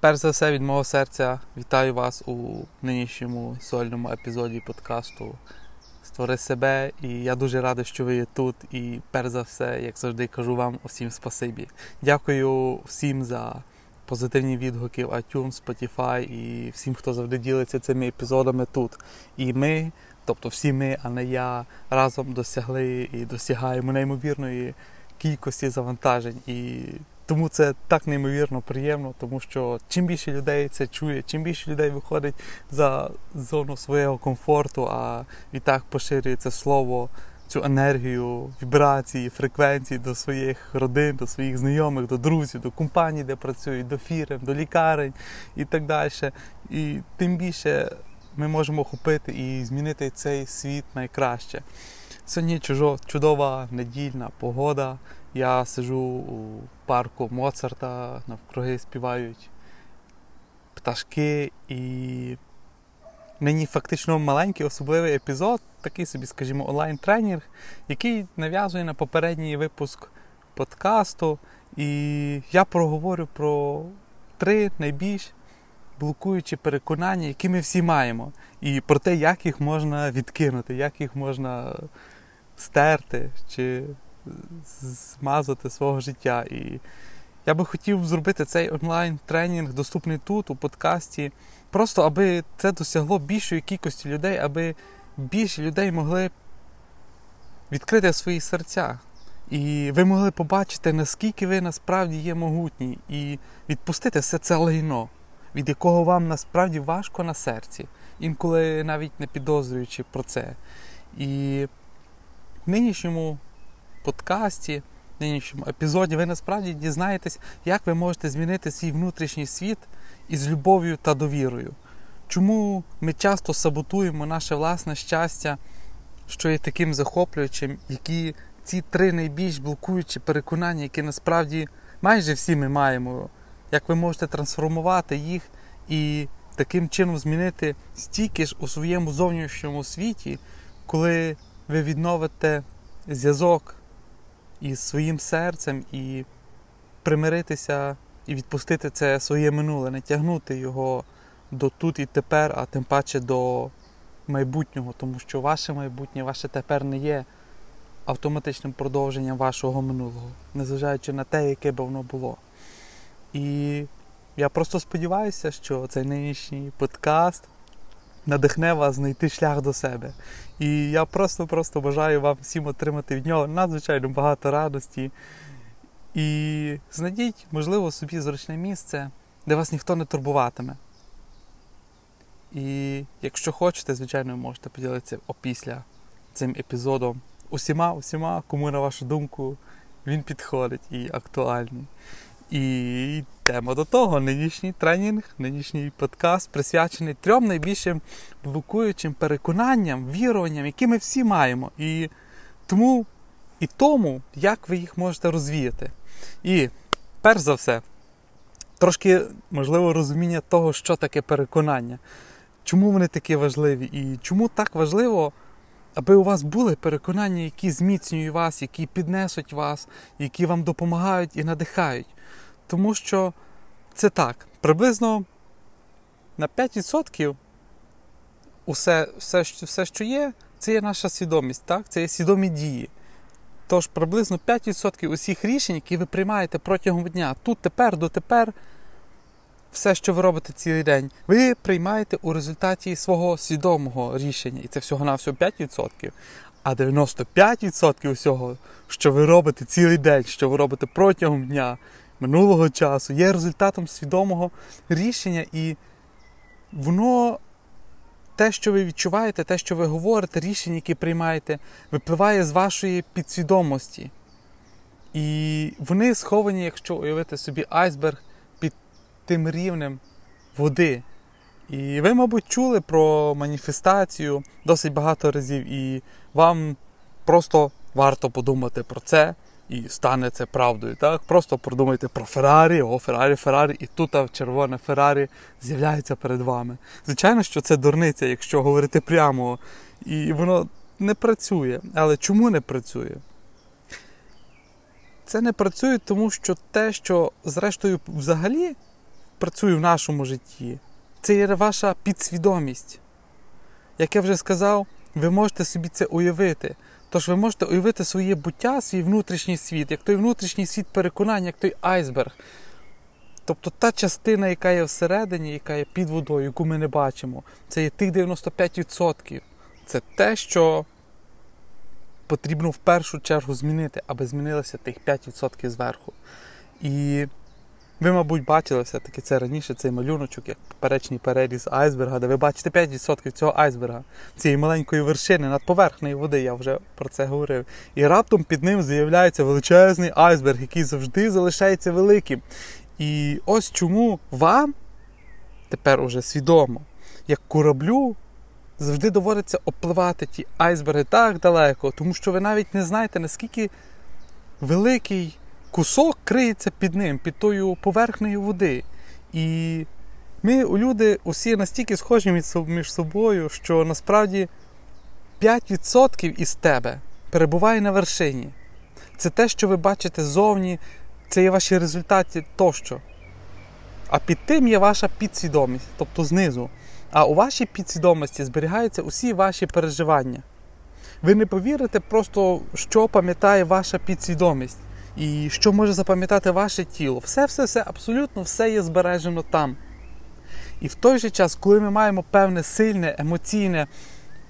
Перш за все, від мого серця вітаю вас у нинішньому сольному епізоді подкасту Створи себе. І я дуже радий, що ви є тут. І перш за все, як завжди, кажу вам усім спасибі. Дякую всім за позитивні відгуки в iTunes, Spotify і всім, хто завжди ділиться цими епізодами тут. І ми, тобто всі ми, а не я, разом досягли і досягаємо неймовірної кількості завантажень. І тому це так неймовірно приємно, тому що чим більше людей це чує, чим більше людей виходить за зону свого комфорту, а відтак поширюється слово, цю енергію, вібрації, фреквенції до своїх родин, до своїх знайомих, до друзів, до компаній, де працюють, до фірм, до лікарень і так далі. І тим більше ми можемо охопити і змінити цей світ найкраще. Сьогодні чудова недільна погода. Я сижу у парку Моцарта, навкруги співають пташки, і нині фактично маленький особливий епізод, такий собі, скажімо, онлайн-тренінг, який нав'язує на попередній випуск подкасту. І я проговорю про три найбільш блокуючі переконання, які ми всі маємо, і про те, як їх можна відкинути, як їх можна стерти. чи змазати свого життя. І я би хотів зробити цей онлайн-тренінг доступний тут, у подкасті, просто аби це досягло більшої кількості людей, аби більше людей могли відкрити свої серця. І ви могли побачити, наскільки ви насправді є могутні, і відпустити все це лайно, від якого вам насправді важко на серці, інколи навіть не підозрюючи про це. І в нинішньому подкасті, нинішньому епізоді, ви насправді дізнаєтесь, як ви можете змінити свій внутрішній світ із любов'ю та довірою. Чому ми часто саботуємо наше власне щастя, що є таким захоплюючим, які ці три найбільш блокуючі переконання, які насправді майже всі ми маємо, як ви можете трансформувати їх і таким чином змінити стільки ж у своєму зовнішньому світі, коли ви відновите зв'язок із своїм серцем і примиритися і відпустити це своє минуле, не тягнути його до тут і тепер, а тим паче до майбутнього, тому що ваше майбутнє, ваше тепер не є автоматичним продовженням вашого минулого, незважаючи на те, яке би воно було. І я просто сподіваюся, що цей нинішній подкаст надихне вас знайти шлях до себе. І я просто-просто бажаю вам всім отримати від нього надзвичайно багато радості. І знайдіть, можливо, собі зручне місце, де вас ніхто не турбуватиме. І якщо хочете, звичайно, ви можете поділитися опісля цим епізодом усіма, усіма, кому на вашу думку він підходить і актуальний. І йдемо до того. Нинішній тренінг, нинішній подкаст присвячений трьом найбільшим блокуючим переконанням, віруванням, які ми всі маємо. І тому і тому, як ви їх можете розвіяти. І перш за все, трошки можливо розуміння того, що таке переконання, чому вони такі важливі, і чому так важливо. Аби у вас були переконання, які зміцнюють вас, які піднесуть вас, які вам допомагають і надихають. Тому що це так, приблизно на 5% усе, все, все, що є, це є наша свідомість, так? це є свідомі дії. Тож приблизно 5% усіх рішень, які ви приймаєте протягом дня, тут, тепер, дотепер, все, що ви робите цілий день, ви приймаєте у результаті свого свідомого рішення. І це всього-навсього 5%. А 95% усього, що ви робите цілий день, що ви робите протягом дня, минулого часу, є результатом свідомого рішення, і воно, те, що ви відчуваєте, те, що ви говорите, рішення, які приймаєте, випливає з вашої підсвідомості. І вони сховані, якщо уявити собі айсберг тим рівнем води. І ви, мабуть, чули про маніфестацію досить багато разів, і вам просто варто подумати про це і стане це правдою. Так? Просто продумайте про Феррарі, о, Феррарі, Феррарі, і тут червоне Феррарі з'являється перед вами. Звичайно, що це дурниця, якщо говорити прямо, і воно не працює. Але чому не працює? Це не працює, тому що те, що, зрештою, взагалі працює в нашому житті. Це є ваша підсвідомість. Як я вже сказав, ви можете собі це уявити. Тож ви можете уявити своє буття, свій внутрішній світ, як той внутрішній світ переконання, як той айсберг. Тобто та частина, яка є всередині, яка є під водою, яку ми не бачимо, це є тих 95%. Це те, що потрібно в першу чергу змінити, аби змінилося тих 5% зверху. І ви, мабуть, бачили все-таки це раніше, цей малюночок, як поперечний переріз айсберга, де ви бачите 5% цього айсберга, цієї маленької вершини над поверхнею води, я вже про це говорив. І раптом під ним з'являється величезний айсберг, який завжди залишається великим. І ось чому вам тепер уже свідомо, як кораблю, завжди доводиться опливати ті айсберги так далеко, тому що ви навіть не знаєте, наскільки великий кусок криється під ним, під тою поверхнею води. І ми, люди, усі настільки схожі між собою, що насправді 5% із тебе перебуває на вершині. Це те, що ви бачите ззовні, це є ваші результати тощо. А під тим є ваша підсвідомість, тобто знизу. А у вашій підсвідомості зберігаються усі ваші переживання. Ви не повірите просто, що пам'ятає ваша підсвідомість і що може запам'ятати ваше тіло. Все-все-все, абсолютно все є збережено там. І в той же час, коли ми маємо певне сильне емоційне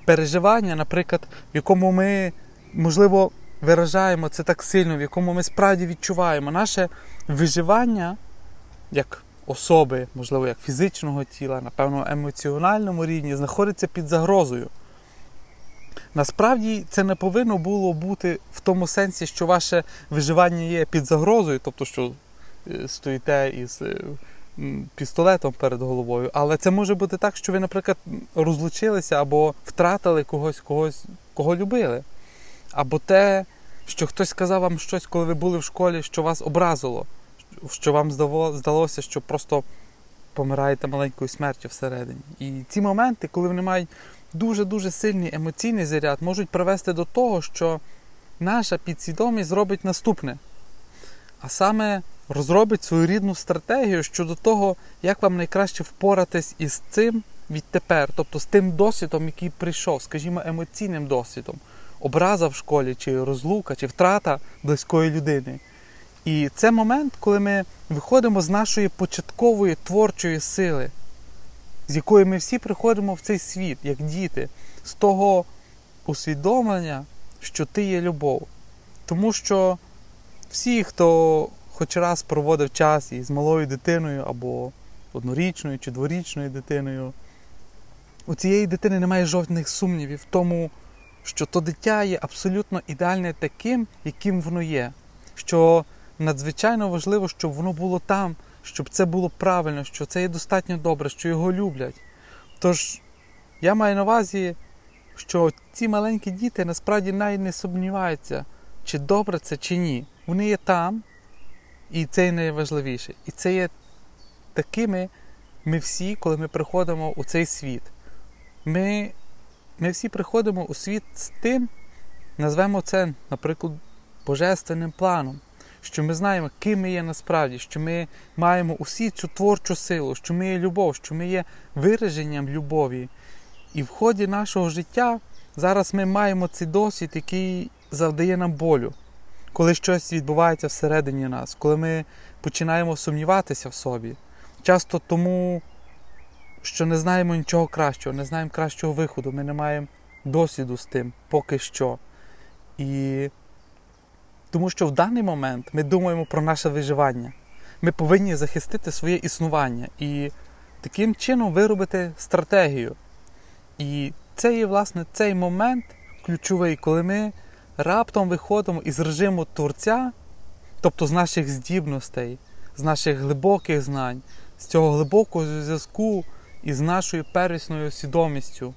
переживання, наприклад, в якому ми, можливо, виражаємо це так сильно, в якому ми справді відчуваємо наше виживання як особи, можливо, як фізичного тіла, на певному емоціональному рівні, знаходиться під загрозою. Насправді це не повинно було бути в тому сенсі, що ваше виживання є під загрозою, тобто, що е, стоїте із е, пістолетом перед головою. Але це може бути так, що ви, наприклад, розлучилися або втратили когось, когось, кого любили. Або те, що хтось сказав вам щось, коли ви були в школі, що вас образило, що вам здалося, що просто помираєте маленькою смертю всередині. І ці моменти, коли вони мають дуже-дуже сильний емоційний заряд, можуть привести до того, що наша підсвідомість зробить наступне. А саме розробить свою рідну стратегію щодо того, як вам найкраще впоратись із цим відтепер, тобто з тим досвідом, який прийшов, скажімо, емоційним досвідом, образа в школі, чи розлука, чи втрата близької людини. І це момент, коли ми виходимо з нашої початкової творчої сили, з якої ми всі приходимо в цей світ, як діти, з того усвідомлення, що ти є любов. Тому що всі, хто хоч раз проводив час із малою дитиною або однорічною чи дворічною дитиною, у цієї дитини немає жодних сумнівів в тому, що то дитя є абсолютно ідеальне таким, яким воно є. Що надзвичайно важливо, щоб воно було там, щоб це було правильно, що це є достатньо добре, що його люблять. Тож я маю на увазі, що ці маленькі діти насправді навіть не сумніваються, чи добре це, чи ні. Вони є там, і це є найважливіше. І це є такими ми всі, коли ми приходимо у цей світ. Ми ми всі приходимо у світ з тим, назвемо це, наприклад, божественним планом, що ми знаємо, ким ми є насправді, що ми маємо усі цю творчу силу, що ми є любов, що ми є вираженням любові. І в ході нашого життя зараз ми маємо цей досвід, який завдає нам болю, коли щось відбувається всередині нас, коли ми починаємо сумніватися в собі. Часто тому що не знаємо нічого кращого, не знаємо кращого виходу, ми не маємо досвіду з тим поки що. І тому що в даний момент ми думаємо про наше виживання. Ми повинні захистити своє існування і таким чином виробити стратегію. І це є, власне, цей момент ключовий, коли ми раптом виходимо із режиму творця, тобто з наших здібностей, з наших глибоких знань, з цього глибокого зв'язку із нашою первісною свідомістю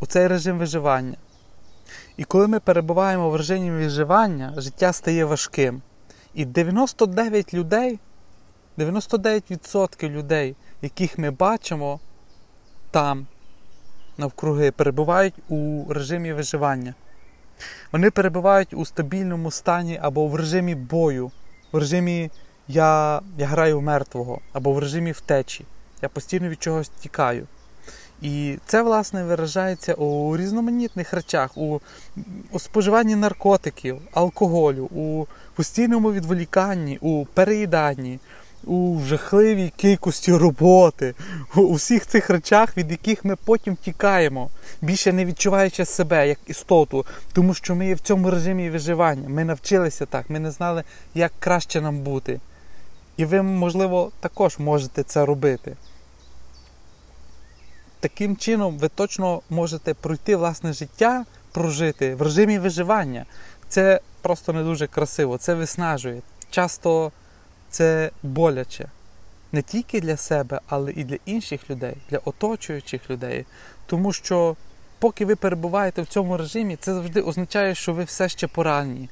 у цей режим виживання. І коли ми перебуваємо в режимі виживання, життя стає важким. І 99 людей, 99% людей, яких ми бачимо там, навкруги, перебувають у режимі виживання. Вони перебувають у стабільному стані або в режимі бою, в режимі я, я граю в мертвого або в режимі втечі. Я постійно від чогось тікаю. І це, власне, виражається у різноманітних речах, у, у споживанні наркотиків, алкоголю, у постійному відволіканні, у переїданні, у жахливій кількості роботи, у всіх цих речах, від яких ми потім тікаємо, більше не відчуваючи себе як істоту, тому що ми є в цьому режимі виживання. Ми навчилися так, ми не знали, як краще нам бути. І ви, можливо, також можете це робити. Таким чином, ви точно можете пройти власне життя, прожити в режимі виживання. Це просто не дуже красиво, це виснажує. Часто це боляче. Не тільки для себе, але і для інших людей, для оточуючих людей. Тому що, поки ви перебуваєте в цьому режимі, це завжди означає, що ви все ще поранені.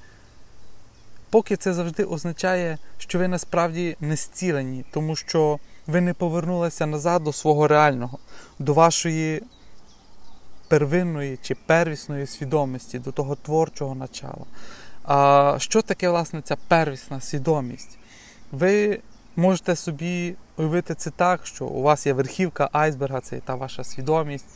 Поки це завжди означає, що ви насправді не зцілені, тому що ви не повернулися назад до свого реального, до вашої первинної чи первісної свідомості, до того творчого начала. А що таке, власне, ця первісна свідомість? Ви можете собі уявити це так, що у вас є верхівка айсберга, це та ваша свідомість,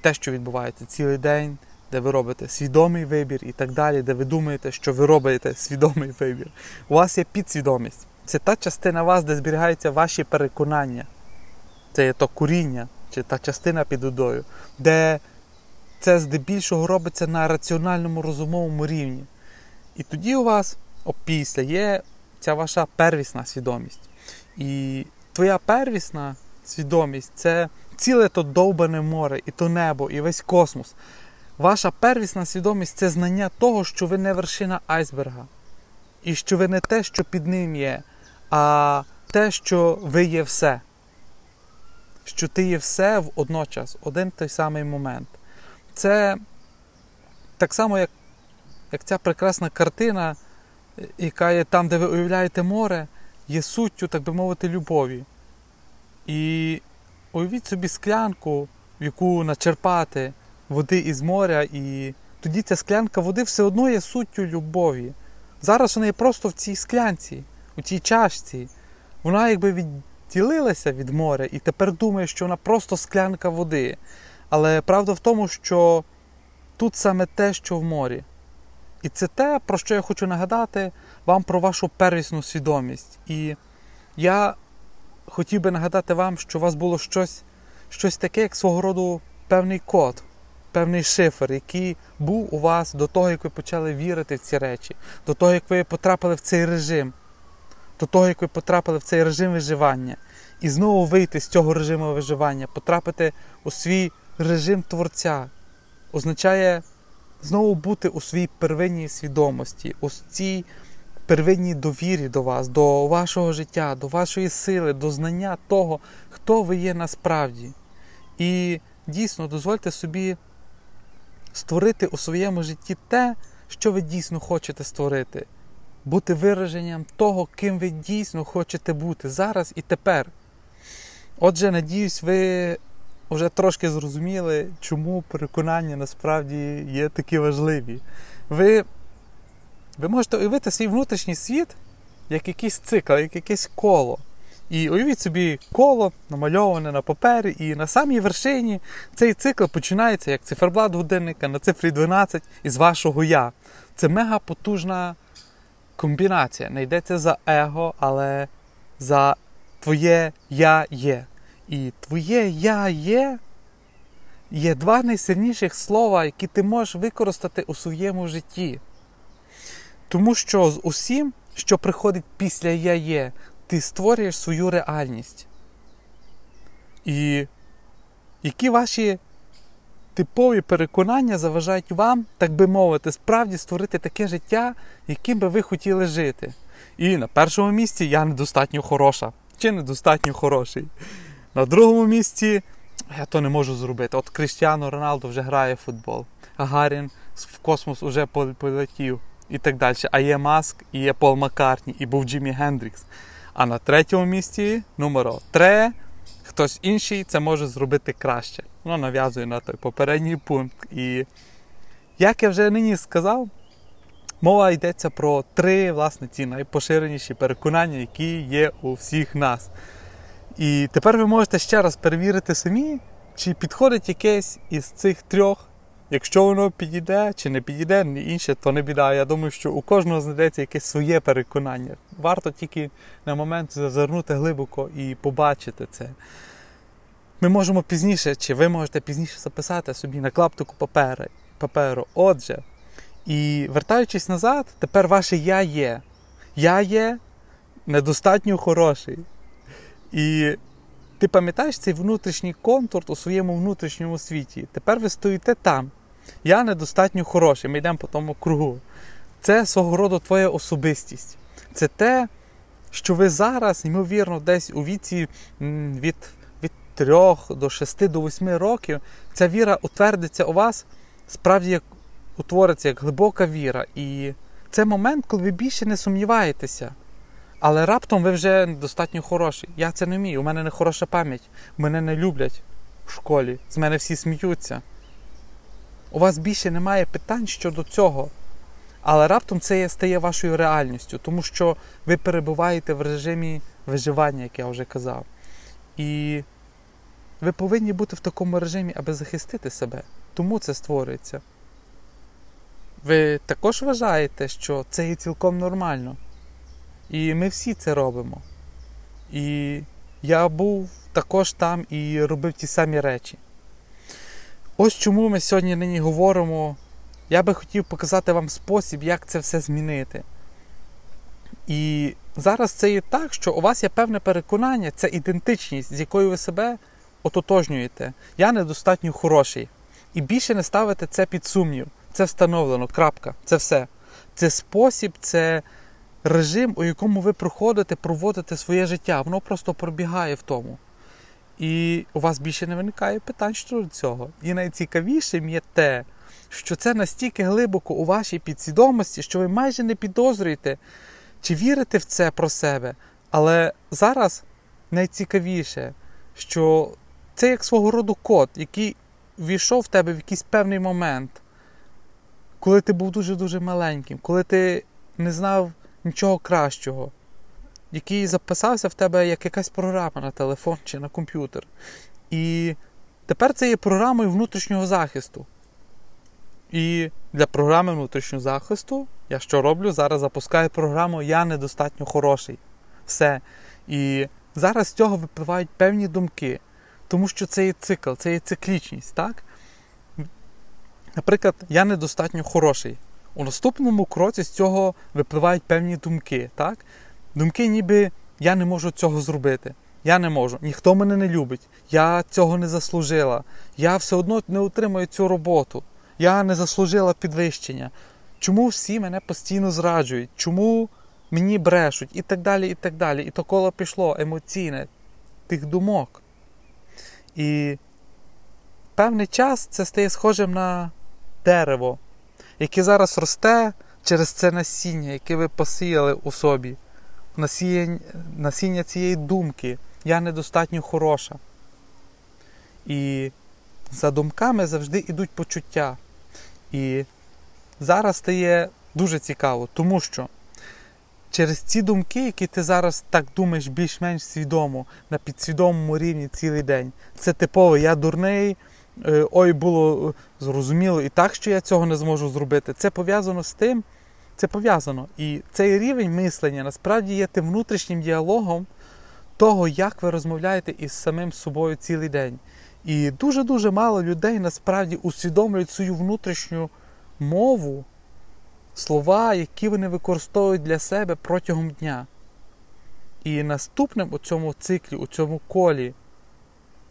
те, що відбувається цілий день, де ви робите свідомий вибір і так далі, де ви думаєте, що ви робите свідомий вибір. У вас є підсвідомість. Це та частина вас, де зберігаються ваші переконання. Це є то куріння, чи та частина під водою, де це здебільшого робиться на раціональному розумовому рівні. І тоді у вас опісля є ця ваша первісна свідомість. І твоя первісна свідомість це ціле то довбане море, і то небо, і весь космос. Ваша первісна свідомість це знання того, що ви не вершина айсберга. І що ви не те, що під ним є, а те, що ви є все. Що ти є все в одночас, один той самий момент. Це так само, як, як ця прекрасна картина яка є там, де ви уявляєте море, є суттю, так би мовити, любові. І уявіть собі склянку, в яку начерпати води із моря, і тоді ця склянка води все одно є суттю любові. Зараз вона є просто в цій склянці, у цій чашці. Вона якби відділилася від моря і тепер думає, що вона просто склянка води. Але правда в тому, що тут саме те, що в морі. І це те, про що я хочу нагадати вам про вашу первісну свідомість. І я хотів би нагадати вам, що у вас було щось щось таке, як свого роду певний код, певний шифр, який був у вас до того, як ви почали вірити в ці речі, до того, як ви потрапили в цей режим, до того, як ви потрапили в цей режим виживання. І знову вийти з цього режиму виживання, потрапити у свій режим творця, означає знову бути у своїй первинній свідомості, у цій первинній довірі до вас, до вашого життя, до вашої сили, до знання того, хто ви є насправді. І дійсно дозвольте собі створити у своєму житті те, що ви дійсно хочете створити, бути вираженням того, ким ви дійсно хочете бути зараз і тепер. Отже, надіюсь, ви вже трошки зрозуміли, чому переконання насправді є такі важливі. Ви ви можете уявити свій внутрішній світ як якийсь цикл, як якесь коло. І уявіть собі коло намальоване на папері, і на самій вершині цей цикл починається як циферблат годинника на цифрі 12 із вашого я. Це мега потужна комбінація. Не йдеться за его, але за твоє я є. І твоє я є є два найсильніших слова, які ти можеш використати у своєму житті. Тому що з усім, що приходить після я є, ти створюєш свою реальність. І які ваші типові переконання заважають вам, так би мовити, справді створити таке життя, яким би ви хотіли жити. І на першому місці я недостатньо хороша чи недостатньо хороший. На другому місці я то не можу зробити. От Крістіано Роналдо вже грає в футбол, Гагарін в космос вже полетів і так далі. А є Маск, і є Пол Маккартні, і був Джиммі Гендрікс. А на третьому місці номер 3 хтось інший це може зробити краще. Воно нав'язує на той попередній пункт. І як я вже нині сказав, мова йдеться про три власне ці найпоширеніші переконання, які є у всіх нас. І тепер ви можете ще раз перевірити самі, чи підходить якесь із цих трьох. Якщо воно підійде чи не підійде, інше, то не біда. Я думаю, що у кожного знайдеться якесь своє переконання. Варто тільки на момент зазирнути глибоко і побачити це. Ми можемо пізніше, чи ви можете пізніше записати собі на клаптику папери, паперу. Отже, і вертаючись назад, тепер ваше я є. Я є недостатньо хороший. І ти пам'ятаєш цей внутрішній контур у своєму внутрішньому світі. Тепер ви стоїте там. Я недостатньо хороший. Ми йдемо по тому кругу. Це свого роду твоя особистість. Це те, що ви зараз, ймовірно, десь у віці від від 3 до 6 до 8 років, ця віра утвердиться у вас, справді як утвориться як глибока віра. І це момент, коли ви більше не сумніваєтеся. Але раптом ви вже достатньо хороші. Я це не вмію. У мене не хороша пам'ять. Мене не люблять в школі. З мене всі сміються. У вас більше немає питань щодо цього. Але раптом це стає вашою реальністю, тому що ви перебуваєте в режимі виживання, як я вже казав. І ви повинні бути в такому режимі, аби захистити себе. Тому це створюється. Ви також вважаєте, що це є цілком нормально. І ми всі це робимо. І я був також там і робив ті самі речі. Ось чому ми сьогодні нині говоримо. Я би хотів показати вам спосіб, як це все змінити. І зараз це є так, що у вас є певне переконання, це ідентичність, з якою ви себе ототожнюєте. Я недостатньо хороший. І більше не ставите це під сумнів. Це встановлено. крапка. Це все. Це спосіб, це режим, у якому ви проходите, проводите своє життя. Воно просто пробігає в тому. І у вас більше не виникає питань щодо цього. І найцікавішим є те, що це настільки глибоко у вашій підсвідомості, що ви майже не підозрюєте, чи вірите в це про себе. Але зараз найцікавіше, що це як свого роду код, який війшов в тебе в якийсь певний момент, коли ти був дуже-дуже маленьким, коли ти не знав нічого кращого, який записався в тебе як якась програма на телефон чи на комп'ютер. І тепер це є програмою внутрішнього захисту. І для програми внутрішнього захисту я що роблю? Зараз запускаю програму Я недостатньо хороший. Все. І зараз з цього випливають певні думки, тому що це є цикл, це є циклічність. так? Наприклад, я недостатньо хороший. У наступному кроці з цього випливають певні думки. так? Думки, ніби я не можу цього зробити. Я не можу, ніхто мене не любить, я цього не заслужила, я все одно не отримаю цю роботу, я не заслужила підвищення. Чому всі мене постійно зраджують? Чому мені брешуть? І так далі, і так далі. І то коло пішло емоційне тих думок. І певний час це стає схожим на дерево яке зараз росте через це насіння, яке ви посіяли у собі, насіння, цієї думки. Я недостатньо хороша. І за думками завжди йдуть почуття. І зараз стає дуже цікаво, тому що через ці думки, які ти зараз так думаєш більш-менш свідомо, на підсвідомому рівні цілий день, це типово я дурний. Е, ой, було е, зрозуміло і так, що я цього не зможу зробити. Це пов'язано з тим, це пов'язано. І цей рівень мислення насправді є тим внутрішнім діалогом того, як ви розмовляєте із самим собою цілий день. І дуже-дуже мало людей насправді усвідомлюють свою внутрішню мову, слова, які вони використовують для себе протягом дня. І наступним у цьому циклі, у цьому колі,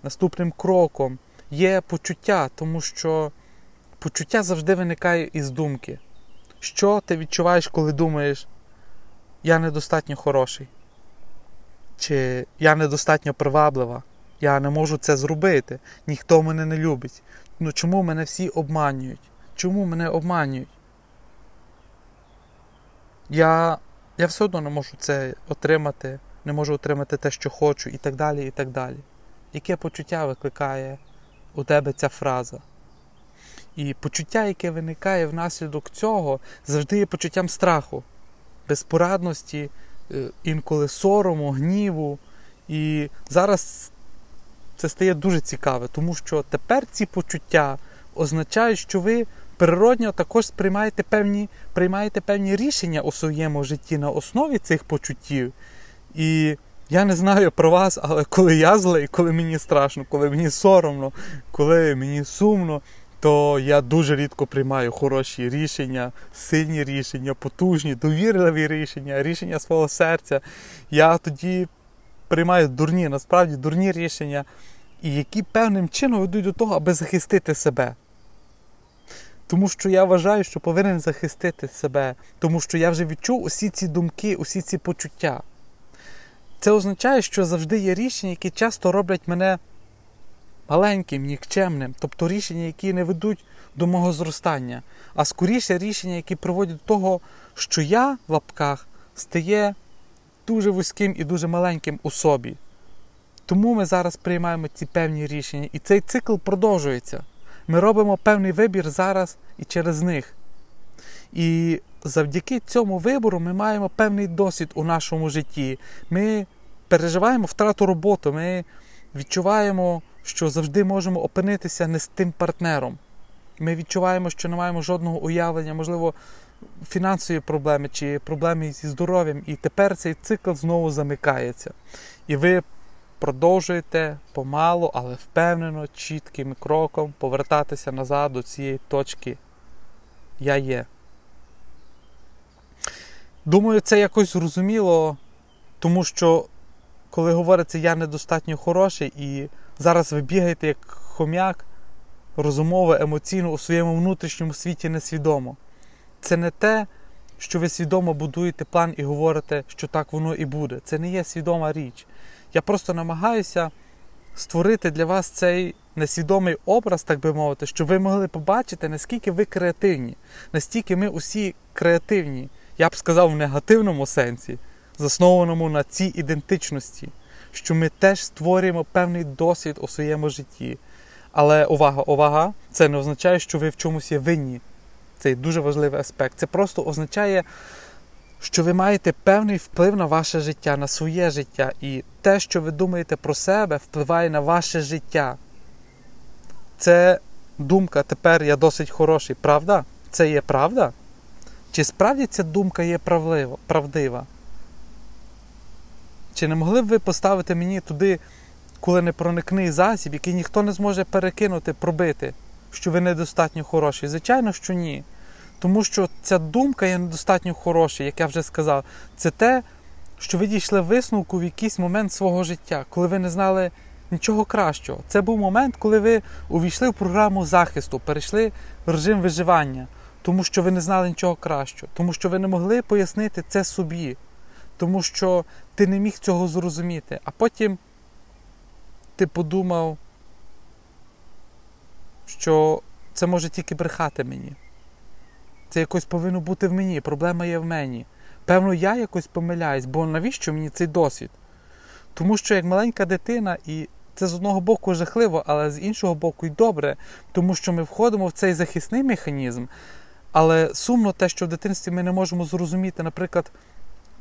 наступним кроком є почуття, тому що почуття завжди виникає із думки. Що ти відчуваєш, коли думаєш, я недостатньо хороший, чи я недостатньо приваблива, я не можу це зробити, ніхто мене не любить. Ну чому мене всі обманюють? Чому мене обманюють? Я я все одно не можу це отримати, не можу отримати те, що хочу, і так далі, і так далі. Яке почуття викликає у тебе ця фраза. І почуття, яке виникає внаслідок цього, завжди є почуттям страху, безпорадності, е, інколи сорому, гніву. І зараз це стає дуже цікаве, тому що тепер ці почуття означають, що ви природньо також сприймаєте певні, приймаєте певні рішення у своєму житті на основі цих почуттів. І я не знаю про вас, але коли я злий, коли мені страшно, коли мені соромно, коли мені сумно, то я дуже рідко приймаю хороші рішення, сильні рішення, потужні, довірливі рішення, рішення свого серця. Я тоді приймаю дурні, насправді дурні рішення, і які певним чином ведуть до того, аби захистити себе. Тому що я вважаю, що повинен захистити себе, тому що я вже відчув усі ці думки, усі ці почуття. Це означає, що завжди є рішення, які часто роблять мене маленьким, нікчемним, тобто рішення, які не ведуть до мого зростання, а скоріше рішення, які приводять до того, що я в лапках стає дуже вузьким і дуже маленьким у собі. Тому ми зараз приймаємо ці певні рішення, і цей цикл продовжується. Ми робимо певний вибір зараз і через них. І завдяки цьому вибору ми маємо певний досвід у нашому житті. Ми переживаємо втрату роботи, ми відчуваємо, що завжди можемо опинитися не з тим партнером. Ми відчуваємо, що не маємо жодного уявлення, можливо, фінансові проблеми чи проблеми зі здоров'ям. І тепер цей цикл знову замикається. І ви продовжуєте помалу, але впевнено, чітким кроком повертатися назад до цієї точки. Я є. Думаю, це якось зрозуміло, тому що, коли говориться, я недостатньо хороший, і зараз ви бігаєте як хом'як, розумово, емоційно у своєму внутрішньому світі несвідомо. Це не те, що ви свідомо будуєте план і говорите, що так воно і буде. Це не є свідома річ. Я просто намагаюся створити для вас цей несвідомий образ, так би мовити, щоб ви могли побачити, наскільки ви креативні, настільки ми усі креативні, я б сказав в негативному сенсі, заснованому на цій ідентичності, що ми теж створюємо певний досвід у своєму житті. Але увага, увага, це не означає, що ви в чомусь є винні. Це дуже важливий аспект. Це просто означає, що ви маєте певний вплив на ваше життя, на своє життя. І те, що ви думаєте про себе, впливає на ваше життя. Це думка тепер я досить хороший. Правда? Це є правда? Чи справді ця думка є правдива? Чи не могли б ви поставити мені туди, коли не проникний засіб, який ніхто не зможе перекинути, пробити, що ви недостатньо хороший? Звичайно, що ні. Тому що ця думка є недостатньо хороша, як я вже сказав. Це те, що ви дійшли висновку в якийсь момент свого життя, коли ви не знали нічого кращого. Це був момент, коли ви увійшли в програму захисту, перейшли в режим виживання, тому що ви не знали нічого кращого, тому що ви не могли пояснити це собі, тому що ти не міг цього зрозуміти. А потім ти подумав, що це може тільки брехати мені. Це якось повинно бути в мені. Проблема є в мені. Певно, я якось помиляюсь, бо навіщо мені цей досвід? Тому що як маленька дитина, і це з одного боку жахливо, але з іншого боку й добре, тому що ми входимо в цей захисний механізм. Але сумно те, що в дитинстві ми не можемо зрозуміти, наприклад,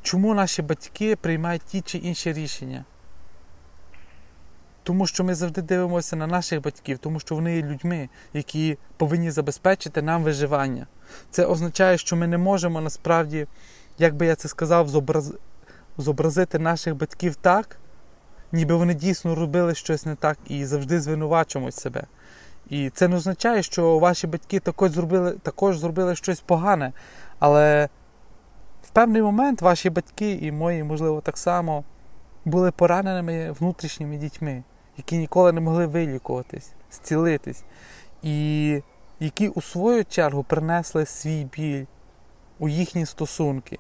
чому наші батьки приймають ті чи інші рішення. Тому що ми завжди дивимося на наших батьків, тому що вони є людьми, які повинні забезпечити нам виживання. Це означає, що ми не можемо насправді, як би я це сказав, зобраз... зобразити наших батьків так, ніби вони дійсно робили щось не так і завжди звинувачуємо себе. І це не означає, що ваші батьки також зробили, також зробили щось погане. Але в певний момент ваші батьки і мої, можливо, так само були пораненими внутрішніми дітьми, які ніколи не могли вилікуватись, зцілитись. І які у свою чергу принесли свій біль у їхні стосунки.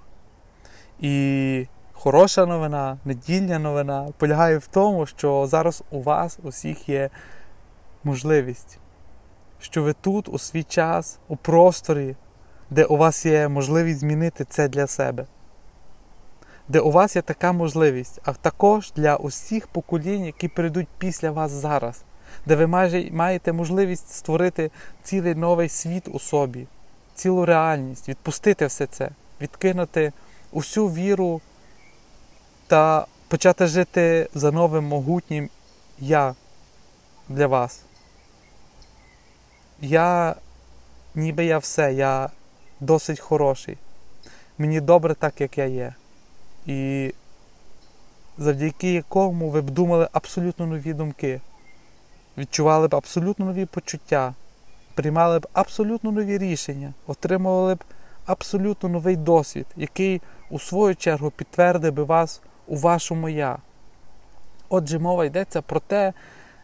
І хороша новина, недільня новина полягає в тому, що зараз у вас усіх є можливість, що ви тут у свій час, у просторі, де у вас є можливість змінити це для себе. Де у вас є така можливість, а також для усіх поколінь, які прийдуть після вас зараз. де ви майже маєте можливість створити цілий новий світ у собі, цілу реальність, відпустити все це, відкинути усю віру та почати жити за новим могутнім я для вас. Я ніби я все, я досить хороший. Мені добре так, як я є. І завдяки якому ви б думали абсолютно нові думки, відчували б абсолютно нові почуття, приймали б абсолютно нові рішення, отримували б абсолютно новий досвід, який у свою чергу підтвердив би вас у вашому я. Отже, мова йдеться про те,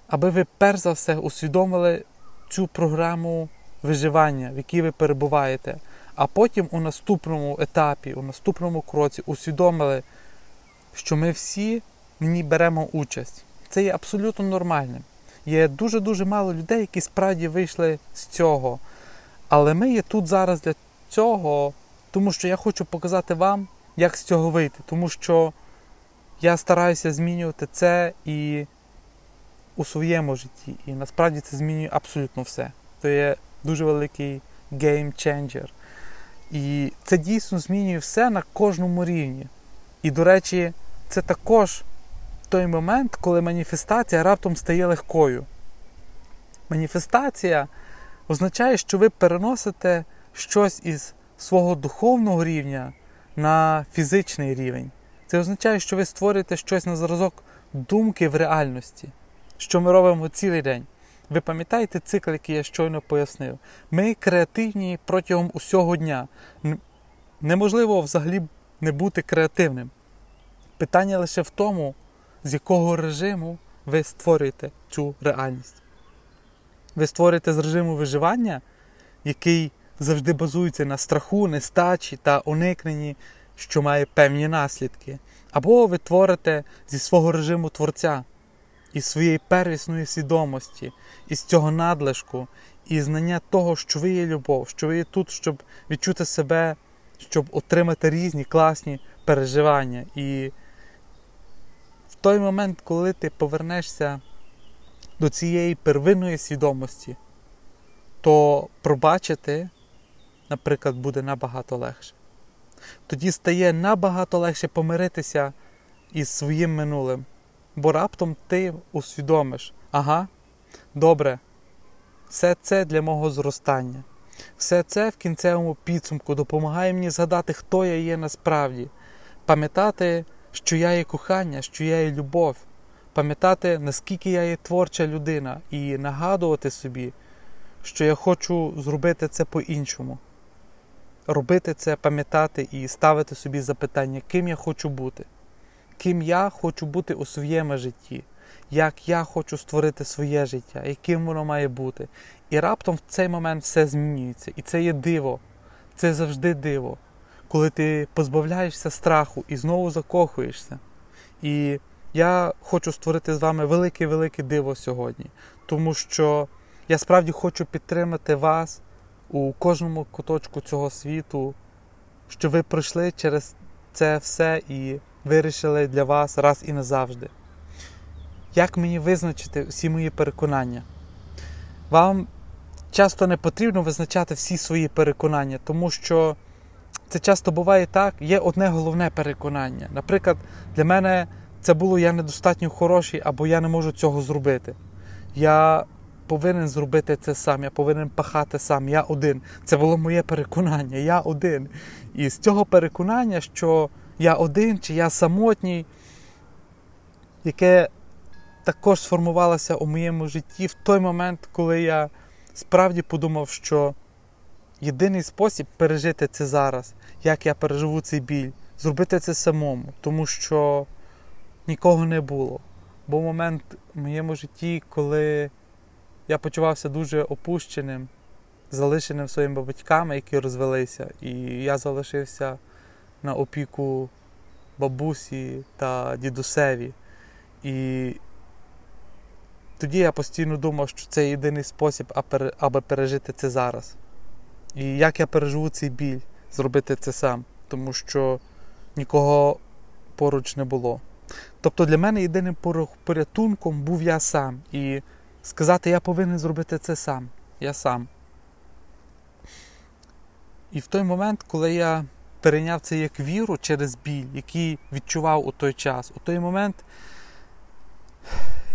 аби ви перш за все усвідомили цю програму виживання, в якій ви перебуваєте, а потім у наступному етапі, у наступному кроці усвідомили, що ми всі в ній беремо участь. Це є абсолютно нормальним. Є дуже-дуже мало людей, які справді вийшли з цього. Але ми є тут зараз для цього, тому що я хочу показати вам, як з цього вийти. Тому що я стараюся змінювати це і у своєму житті. І насправді це змінює абсолютно все. Це є дуже великий гейм-ченджер. І це дійсно змінює все на кожному рівні. І, до речі, це також той момент, коли маніфестація раптом стає легкою. Маніфестація означає, що ви переносите щось із свого духовного рівня на фізичний рівень. Це означає, що ви створюєте щось на зразок думки в реальності, що ми робимо цілий день. Ви пам'ятаєте цикл, який я щойно пояснив? Ми креативні протягом усього дня. Неможливо взагалі не бути креативним. Питання лише в тому, з якого режиму ви створюєте цю реальність. Ви створюєте з режиму виживання, який завжди базується на страху, нестачі та уникненні, що має певні наслідки. Або ви творите зі свого режиму творця, із своєї первісної свідомості, із цього надлишку, і знання того, що ви є любов, що ви є тут, щоб відчути себе, щоб отримати різні класні переживання. І в той момент, коли ти повернешся до цієї первинної свідомості, то пробачити, наприклад, буде набагато легше. Тоді стає набагато легше помиритися із своїм минулим. Бо раптом ти усвідомиш, ага, добре, все це для мого зростання. Все це в кінцевому підсумку допомагає мені згадати, хто я є насправді, пам'ятати, що я є кохання, що я є любов, пам'ятати, наскільки я є творча людина, і нагадувати собі, що я хочу зробити це по-іншому. Робити це, пам'ятати і ставити собі запитання, ким я хочу бути ким я хочу бути у своєму житті, як я хочу створити своє життя, яким воно має бути. І раптом в цей момент все змінюється. І це є диво, це завжди диво, коли ти позбавляєшся страху і знову закохуєшся. І я хочу створити з вами велике-велике диво сьогодні, тому що я справді хочу підтримати вас у кожному куточку цього світу, що ви пройшли через це все і вирішили для вас раз і назавжди. Як мені визначити всі мої переконання? Вам часто не потрібно визначати всі свої переконання, тому що це часто буває так, є одне головне переконання. Наприклад, для мене це було я недостатньо хороший або я не можу цього зробити. Я повинен зробити це сам, я повинен пахати сам, я один. Це було моє переконання, я один. І з цього переконання, що я один чи я самотній, яке також сформувалося у моєму житті в той момент, коли я справді подумав, що єдиний спосіб пережити це зараз, як я переживу цей біль, зробити це самому, тому що нікого не було. Був момент в моєму житті, коли я почувався дуже опущеним, залишеним своїми батьками, які розвелися, і я залишився на опіку бабусі та дідусеві. І тоді я постійно думав, що це єдиний спосіб, аби пережити це зараз. І як я переживу цей біль, зробити це сам, тому що нікого поруч не було. Тобто для мене єдиним порятунком був я сам. І сказати, я повинен зробити це сам. Я сам. І в той момент, коли я перейняв це як віру через біль, який відчував у той час, у той момент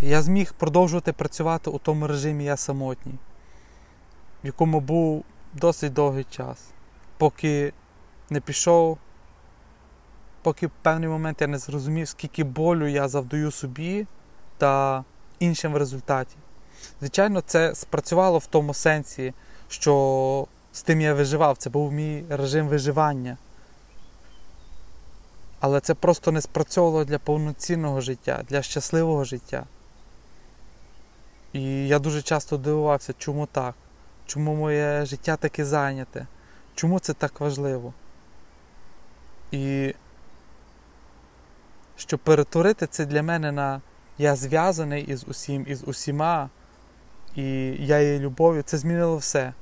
я зміг продовжувати працювати у тому режимі я самотній, в якому був досить довгий час, поки не пішов, поки в певний момент я не зрозумів, скільки болю я завдаю собі та іншим в результаті. Звичайно, це спрацювало в тому сенсі, що з тим я виживав, це був мій режим виживання. Але це просто не спрацьовувало для повноцінного життя, для щасливого життя. І я дуже часто дивувався, чому так, чому моє життя таке зайняте, чому це так важливо. І щоб перетворити це для мене на я зв'язаний із усім, із усіма, і я є любов'ю, це змінило все.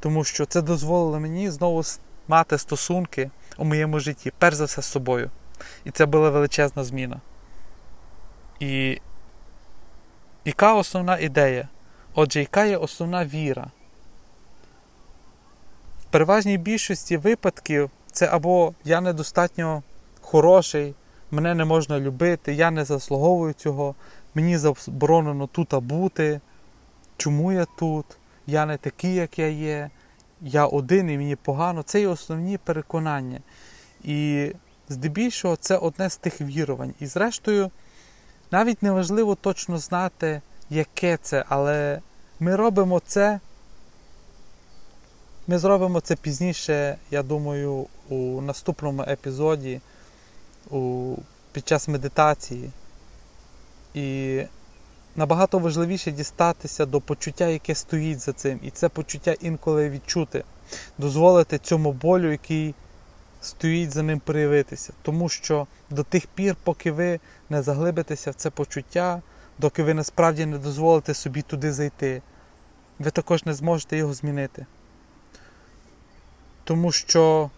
Тому що це дозволило мені знову мати стосунки у моєму житті, перш за все з собою. І це була величезна зміна. І яка основна ідея? Отже, яка є основна віра? В переважній більшості випадків це або я недостатньо хороший, мене не можна любити, я не заслуговую цього, мені заборонено тут бути. Чому я тут? Я не такий, як я є, я один і мені погано. Це є основні переконання. І здебільшого це одне з тих вірувань. І зрештою, навіть неважливо точно знати, яке це, але ми робимо це. Ми зробимо це пізніше, я думаю, у наступному епізоді, у, під час медитації. І набагато важливіше дістатися до почуття, яке стоїть за цим. І це почуття інколи відчути, дозволити цьому болю, який стоїть за ним проявитися. Тому що до тих пір, поки ви не заглибитеся в це почуття, доки ви насправді не дозволите собі туди зайти, ви також не зможете його змінити. Тому що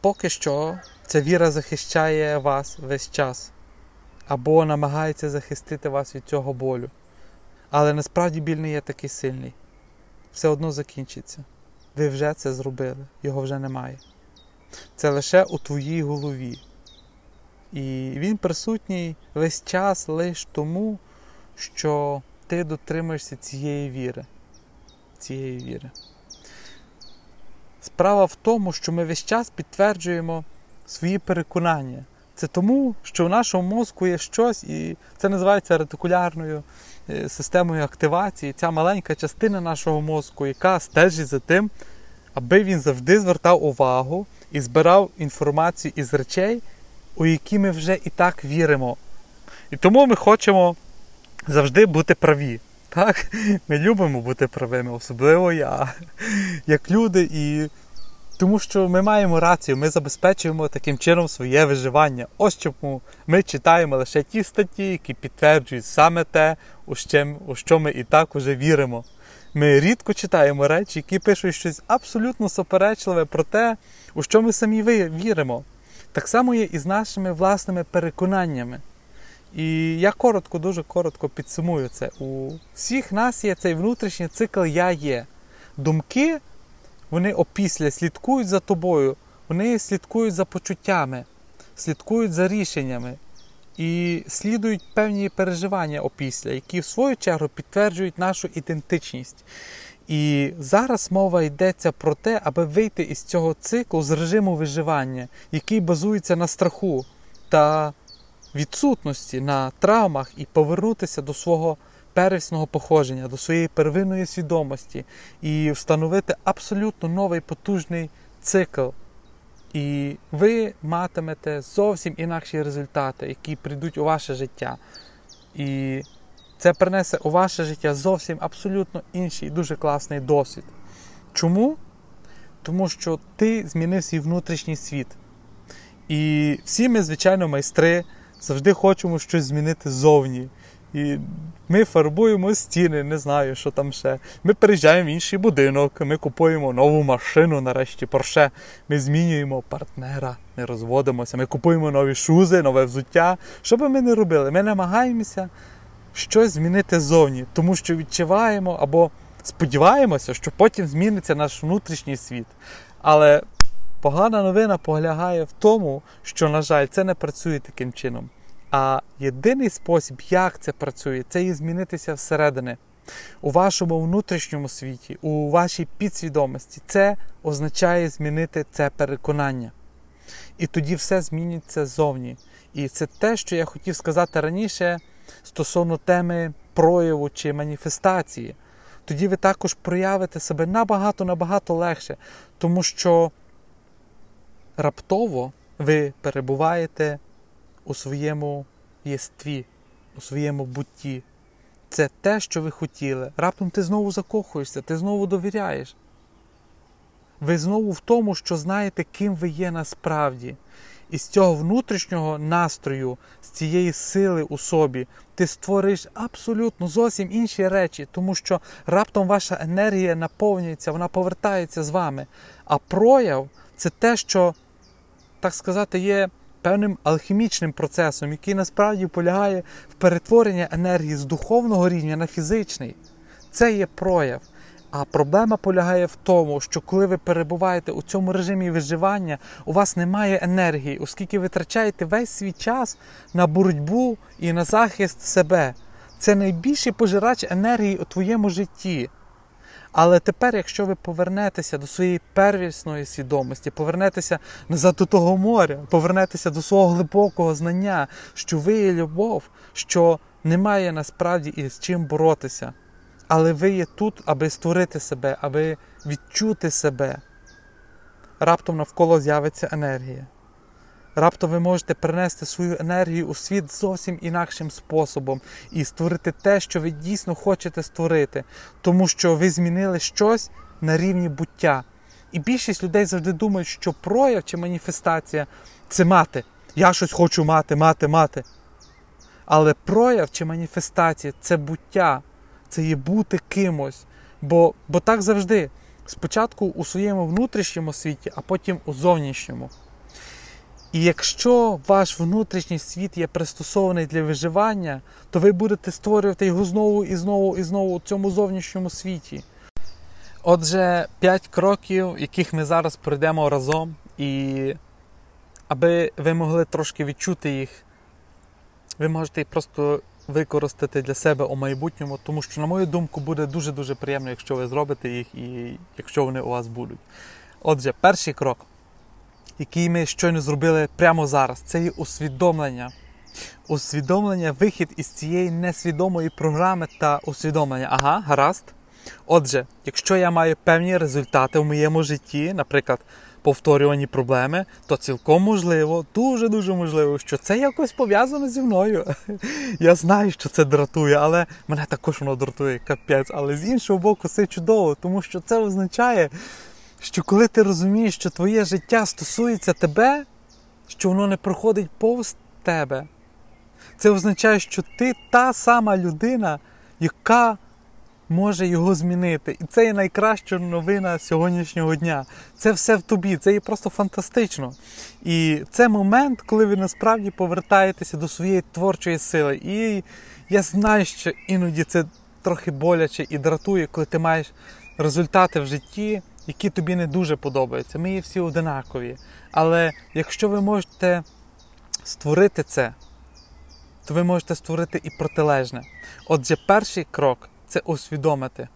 поки що ця віра захищає вас весь час або намагається захистити вас від цього болю. Але насправді біль не є такий сильний. Все одно закінчиться. Ви вже це зробили, його вже немає. Це лише у твоїй голові. І він присутній весь час лише тому, що ти дотримуєшся цієї віри. Цієї віри. Справа в тому, що ми весь час підтверджуємо свої переконання. Це тому, що в нашому мозку є щось, і це називається ретикулярною е, системою активації. Ця маленька частина нашого мозку, яка стежить за тим, аби він завжди звертав увагу і збирав інформацію із речей, у які ми вже і так віримо. І тому ми хочемо завжди бути праві. Так? Ми любимо бути правими, особливо я, як люди. і тому що ми маємо рацію, ми забезпечуємо таким чином своє виживання. Ось чому ми читаємо лише ті статті, які підтверджують саме те, у що, ми і так уже віримо. Ми рідко читаємо речі, які пишуть щось абсолютно суперечливе про те, у що ми самі віримо. Так само є і з нашими власними переконаннями. І я коротко, дуже коротко підсумую це. У всіх нас є цей внутрішній цикл Я є. Думки вони опісля слідкують за тобою, вони слідкують за почуттями, слідкують за рішеннями і слідують певні переживання опісля, які в свою чергу підтверджують нашу ідентичність. І зараз мова йдеться про те, аби вийти із цього циклу з режиму виживання, який базується на страху та відсутності на травмах, і повернутися до свого первісного походження, до своєї первинної свідомості і встановити абсолютно новий потужний цикл. І ви матимете зовсім інакші результати, які прийдуть у ваше життя. І це принесе у ваше життя зовсім абсолютно інший дуже класний досвід. Чому? Тому що ти змінив свій внутрішній світ. І всі ми, звичайно, майстри завжди хочемо щось змінити ззовні. І ми фарбуємо стіни, не знаю, що там ще. Ми переїжджаємо в інший будинок, ми купуємо нову машину, нарешті Порше. Ми змінюємо партнера, не розводимося. Ми купуємо нові шузи, нове взуття. Що би ми не робили? Ми намагаємося щось змінити ззовні, тому що відчуваємо або сподіваємося, що потім зміниться наш внутрішній світ. Але погана новина полягає в тому, що, на жаль, це не працює таким чином. А єдиний спосіб, як це працює, це і змінитися всередини. У вашому внутрішньому світі, у вашій підсвідомості, це означає змінити це переконання. І тоді все зміниться ззовні. І це те, що я хотів сказати раніше стосовно теми прояву чи маніфестації. Тоді ви також проявите себе набагато-набагато легше, тому що раптово ви перебуваєте у своєму єстві, у своєму бутті. Це те, що ви хотіли. Раптом ти знову закохуєшся, ти знову довіряєш. Ви знову в тому, що знаєте, ким ви є насправді. І з цього внутрішнього настрою, з цієї сили у собі, ти створиш абсолютно зовсім інші речі, тому що раптом ваша енергія наповнюється, вона повертається з вами. А прояв це те, що, так сказати, є певним алхімічним процесом, який насправді полягає в перетворенні енергії з духовного рівня на фізичний. Це є прояв. А проблема полягає в тому, що коли ви перебуваєте у цьому режимі виживання, у вас немає енергії, оскільки ви втрачаєте весь свій час на боротьбу і на захист себе. Це найбільший пожирач енергії у твоєму житті. Але тепер, якщо ви повернетеся до своєї первісної свідомості, повернетеся назад до того моря, повернетеся до свого глибокого знання, що ви є любов, що немає насправді із чим боротися. Але ви є тут, аби створити себе, аби відчути себе. Раптом навколо з'явиться енергія. Раптом ви можете принести свою енергію у світ зовсім інакшим способом і створити те, що ви дійсно хочете створити, тому що ви змінили щось на рівні буття. І більшість людей завжди думають, що прояв чи маніфестація це мати. Я щось хочу мати, мати, мати. Але прояв чи маніфестація це буття це є бути кимось. Бо, Бо так завжди. Спочатку у своєму внутрішньому світі, а потім у зовнішньому. І якщо ваш внутрішній світ є пристосований для виживання, то ви будете створювати його знову і знову і знову у цьому зовнішньому світі. Отже, п'ять кроків, яких ми зараз пройдемо разом, і аби ви могли трошки відчути їх, ви можете їх просто використати для себе у майбутньому, тому що, на мою думку, буде дуже-дуже приємно, якщо ви зробите їх і якщо вони у вас будуть. Отже, перший крок, який ми щойно зробили прямо зараз, це є усвідомлення. Усвідомлення, вихід із цієї несвідомої програми та усвідомлення. Ага, гаразд. Отже, якщо я маю певні результати в моєму житті, наприклад, повторювані проблеми, то цілком можливо, дуже-дуже можливо, що це якось пов'язано зі мною. Я знаю, що це дратує, але мене також воно дратує, капець. Але з іншого боку, це чудово, тому що це означає, що коли ти розумієш, що твоє життя стосується тебе, що воно не проходить повз тебе, це означає, що ти та сама людина, яка може його змінити. І це є найкраща новина сьогоднішнього дня. Це все в тобі, це є просто фантастично. І це момент, коли ви насправді повертаєтеся до своєї творчої сили. І я знаю, що іноді це трохи боляче і дратує, коли ти маєш результати в житті, які тобі не дуже подобаються. Ми є всі одинакові. Але якщо ви можете створити це, то ви можете створити і протилежне. Отже, перший крок це усвідомити.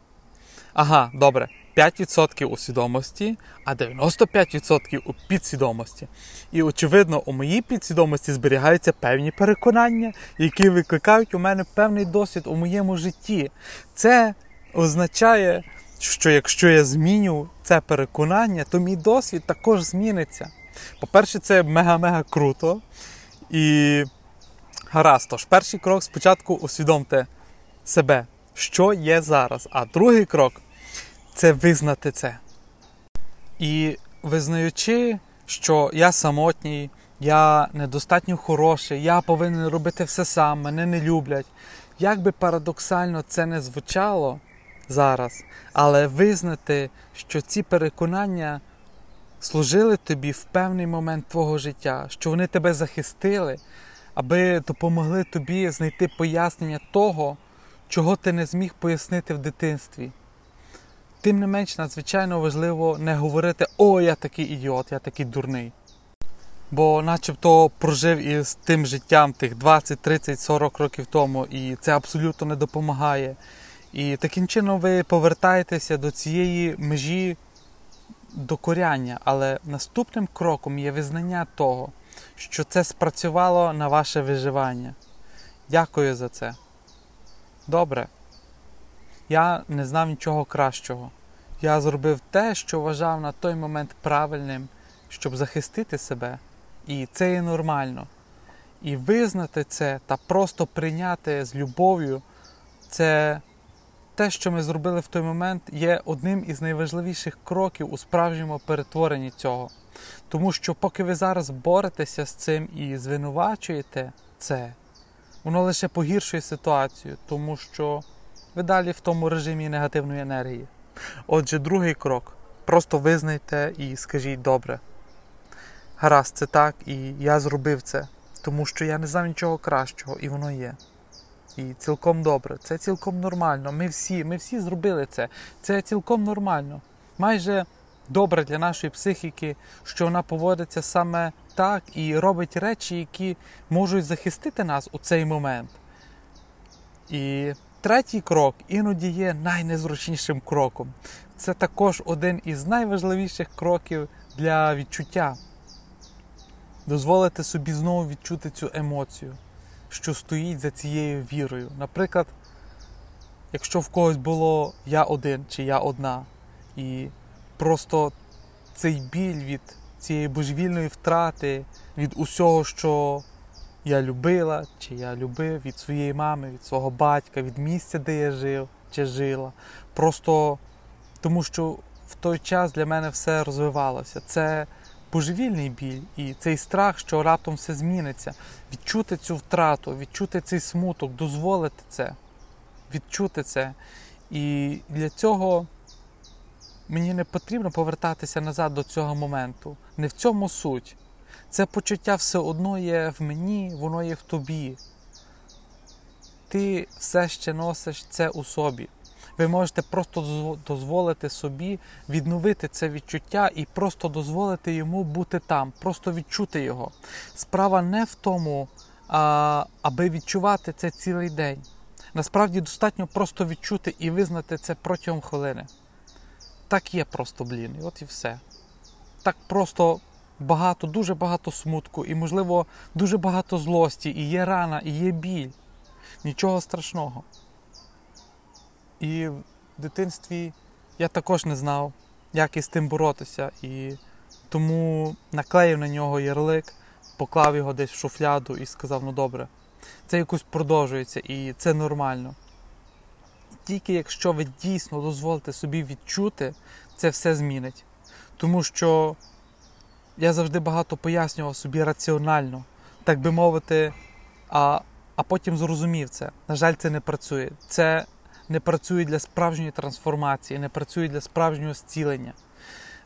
Ага, добре, 5% у свідомості, а 95% у підсвідомості. І, очевидно, у моїй підсвідомості зберігаються певні переконання, які викликають у мене певний досвід у моєму житті. Це означає, що якщо я зміню це переконання, то мій досвід також зміниться. По-перше, це мега-мега круто. І гаразд, тож перший крок спочатку усвідомте себе що є зараз. А другий крок це визнати це. І визнаючи, що я самотній, я недостатньо хороший, я повинен робити все сам, мене не люблять. Як би парадоксально це не звучало зараз, але визнати, що ці переконання служили тобі в певний момент твого життя, що вони тебе захистили, аби допомогли тобі знайти пояснення того, чого ти не зміг пояснити в дитинстві. Тим не менш, надзвичайно важливо не говорити О, я такий ідіот, я такий дурний. Бо начебто прожив із тим життям тих 20, 30, 40 років тому, і це абсолютно не допомагає. І таким чином ви повертаєтеся до цієї межі докоряння. Але наступним кроком є визнання того, що це спрацювало на ваше виживання. Дякую за це. Добре. Я не знав нічого кращого. Я зробив те, що вважав на той момент правильним, щоб захистити себе. І це є нормально. І визнати це та просто прийняти з любов'ю це те, що ми зробили в той момент, є одним із найважливіших кроків у справжньому перетворенні цього. Тому що, поки ви зараз боретеся з цим і звинувачуєте це, воно лише погіршує ситуацію, тому що ви далі в тому режимі негативної енергії. Отже, другий крок. Просто визнайте і скажіть добре. Гаразд, це так, і я зробив це, тому що я не знав нічого кращого, і воно є. І цілком добре, це цілком нормально. Ми всі ми всі зробили це. Це цілком нормально. Майже добре для нашої психіки, що вона поводиться саме так і робить речі, які можуть захистити нас у цей момент. І третій крок іноді є найнезручнішим кроком. Це також один із найважливіших кроків для відчуття. Дозволити собі знову відчути цю емоцію, що стоїть за цією вірою. Наприклад, якщо в когось було я один чи я одна, і просто цей біль від цієї божевільної втрати, від усього, що я любила, чи я любив від своєї мами, від свого батька, від місця, де я жив чи жила. Просто тому що в той час для мене все розвивалося. Це божевільний біль і цей страх, що раптом все зміниться, відчути цю втрату, відчути цей смуток, дозволити це, відчути це. І для цього мені не потрібно повертатися назад до цього моменту. Не в цьому суть. Це почуття все одно є в мені, воно є в тобі. Ти все ще носиш це у собі. Ви можете просто дозволити собі відновити це відчуття і просто дозволити йому бути там, просто відчути його. Справа не в тому, аби відчувати це цілий день. Насправді достатньо просто відчути і визнати це протягом хвилини. Так є просто, блін, і от і все. Так просто багато, дуже багато смутку, і, можливо, дуже багато злості, і є рана, і є біль. Нічого страшного. І в дитинстві я також не знав, як із тим боротися. І тому наклеїв на нього ярлик, поклав його десь в шуфляду і сказав: ну добре, це якось продовжується і це нормально. Тільки якщо ви дійсно дозволите собі відчути, це все змінить. Тому що я завжди багато пояснював собі раціонально, так би мовити, а а потім зрозумів це. На жаль, це не працює. Це не працює для справжньої трансформації, не працює для справжнього зцілення.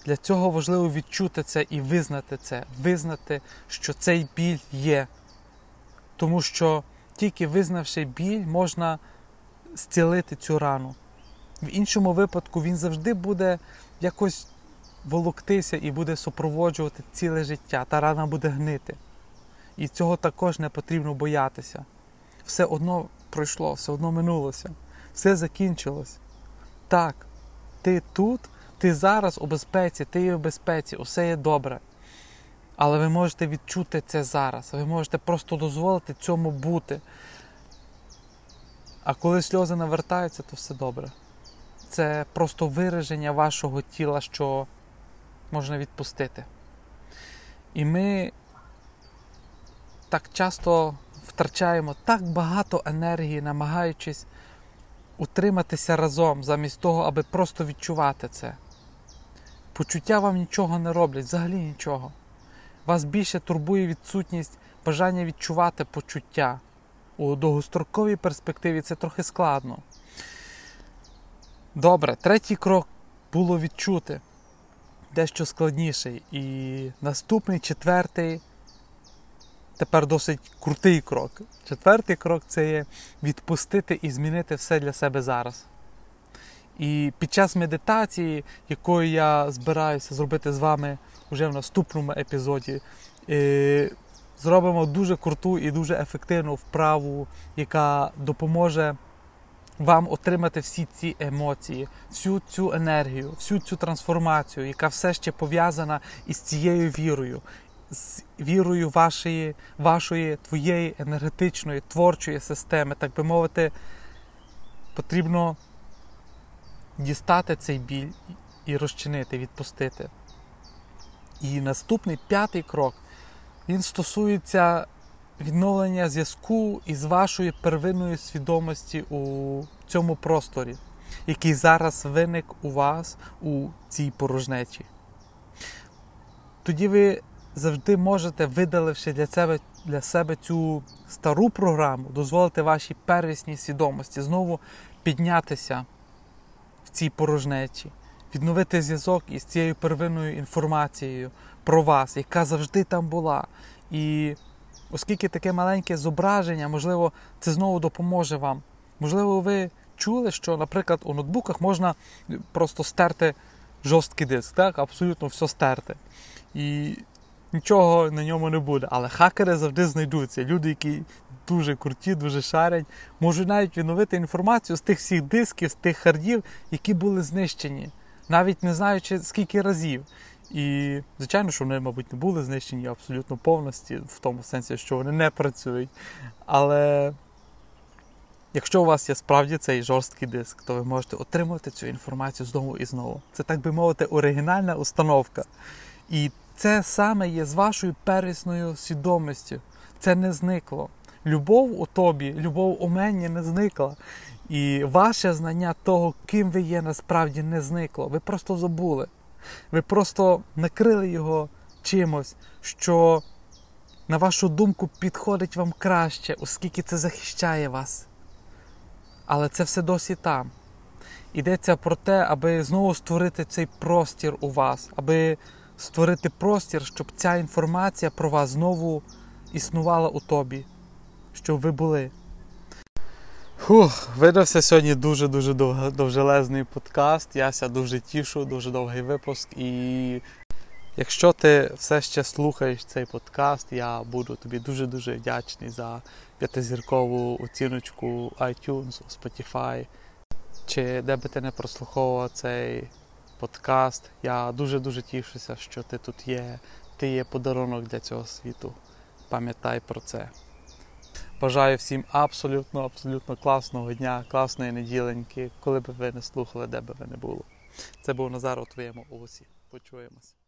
Для цього важливо відчути це і визнати це, визнати, що цей біль є. Тому що тільки визнавши біль, можна зцілити цю рану. В іншому випадку він завжди буде якось волоктися і буде супроводжувати ціле життя. Та рана буде гнити. І цього також не потрібно боятися. Все одно пройшло, все одно минулося все закінчилось. Так, ти тут, ти зараз у безпеці, ти є в безпеці, усе є добре. Але ви можете відчути це зараз. Ви можете просто дозволити цьому бути. А коли сльози навертаються, то все добре. Це просто вираження вашого тіла, що можна відпустити. І ми так часто втрачаємо так багато енергії, намагаючись утриматися разом, замість того, аби просто відчувати це. Почуття вам нічого не роблять, взагалі нічого. Вас більше турбує відсутність бажання відчувати почуття. У довгостроковій перспективі це трохи складно. Добре, третій крок було відчути дещо складніший. І наступний четвертий тепер досить крутий крок. Четвертий крок це є відпустити і змінити все для себе зараз. І під час медитації, якою я збираюся зробити з вами вже в наступному епізоді, е, зробимо дуже круту і дуже ефективну вправу, яка допоможе вам отримати всі ці емоції, всю цю енергію, всю цю трансформацію, яка все ще пов'язана із цією вірою, з вірою вашої, вашої, твоєї енергетичної, творчої системи, так би мовити, потрібно дістати цей біль і розчинити, відпустити. І наступний п'ятий крок він стосується відновлення зв'язку із вашою первинною свідомості у цьому просторі, який зараз виник у вас у цій порожнечі. Тоді ви завжди можете, видаливши для себе для себе цю стару програму, дозволити вашій первісній свідомості знову піднятися в цій порожнечі, відновити зв'язок із цією первинною інформацією про вас, яка завжди там була. І оскільки таке маленьке зображення, можливо, це знову допоможе вам. Можливо, ви чули, що, наприклад, у ноутбуках можна просто стерти жорсткий диск, так? абсолютно все стерти. І нічого на ньому не буде. Але хакери завжди знайдуться. Люди, які дуже круті, дуже шарять, можуть навіть відновити інформацію з тих всіх дисків, з тих хардів, які були знищені, навіть не знаючи скільки разів. І, звичайно, що вони, мабуть, не були знищені абсолютно повністю, в тому сенсі, що вони не працюють. Але якщо у вас є справді цей жорсткий диск, то ви можете отримувати цю інформацію знову і знову. Це, так би мовити, оригінальна установка. І це саме є з вашою первісною свідомістю. Це не зникло. Любов у тобі, любов у мені не зникла. І ваше знання того, ким ви є, насправді не зникло. Ви просто забули. Ви просто накрили його чимось, що, на вашу думку, підходить вам краще, оскільки це захищає вас. Але це все досі там. Йдеться про те, аби знову створити цей простір у вас, аби створити простір, щоб ця інформація про вас знову існувала у тобі, щоб ви були. Фух, видався сьогодні дуже-дуже довжелезний подкаст. Яся дуже тішу, дуже довгий випуск. І якщо ти все ще слухаєш цей подкаст, я буду тобі дуже-дуже вдячний за п'ятизіркову оціночку iTunes, Spotify. Чи де би ти не прослуховував цей подкаст. Я дуже-дуже тішуся, що ти тут є. Ти є подарунок для цього світу. Пам'ятай про це. Бажаю всім абсолютно, абсолютно класного дня, класної неділеньки, коли б ви не слухали, де би ви не було. Це був Назар у твоєму осі. Почуємось.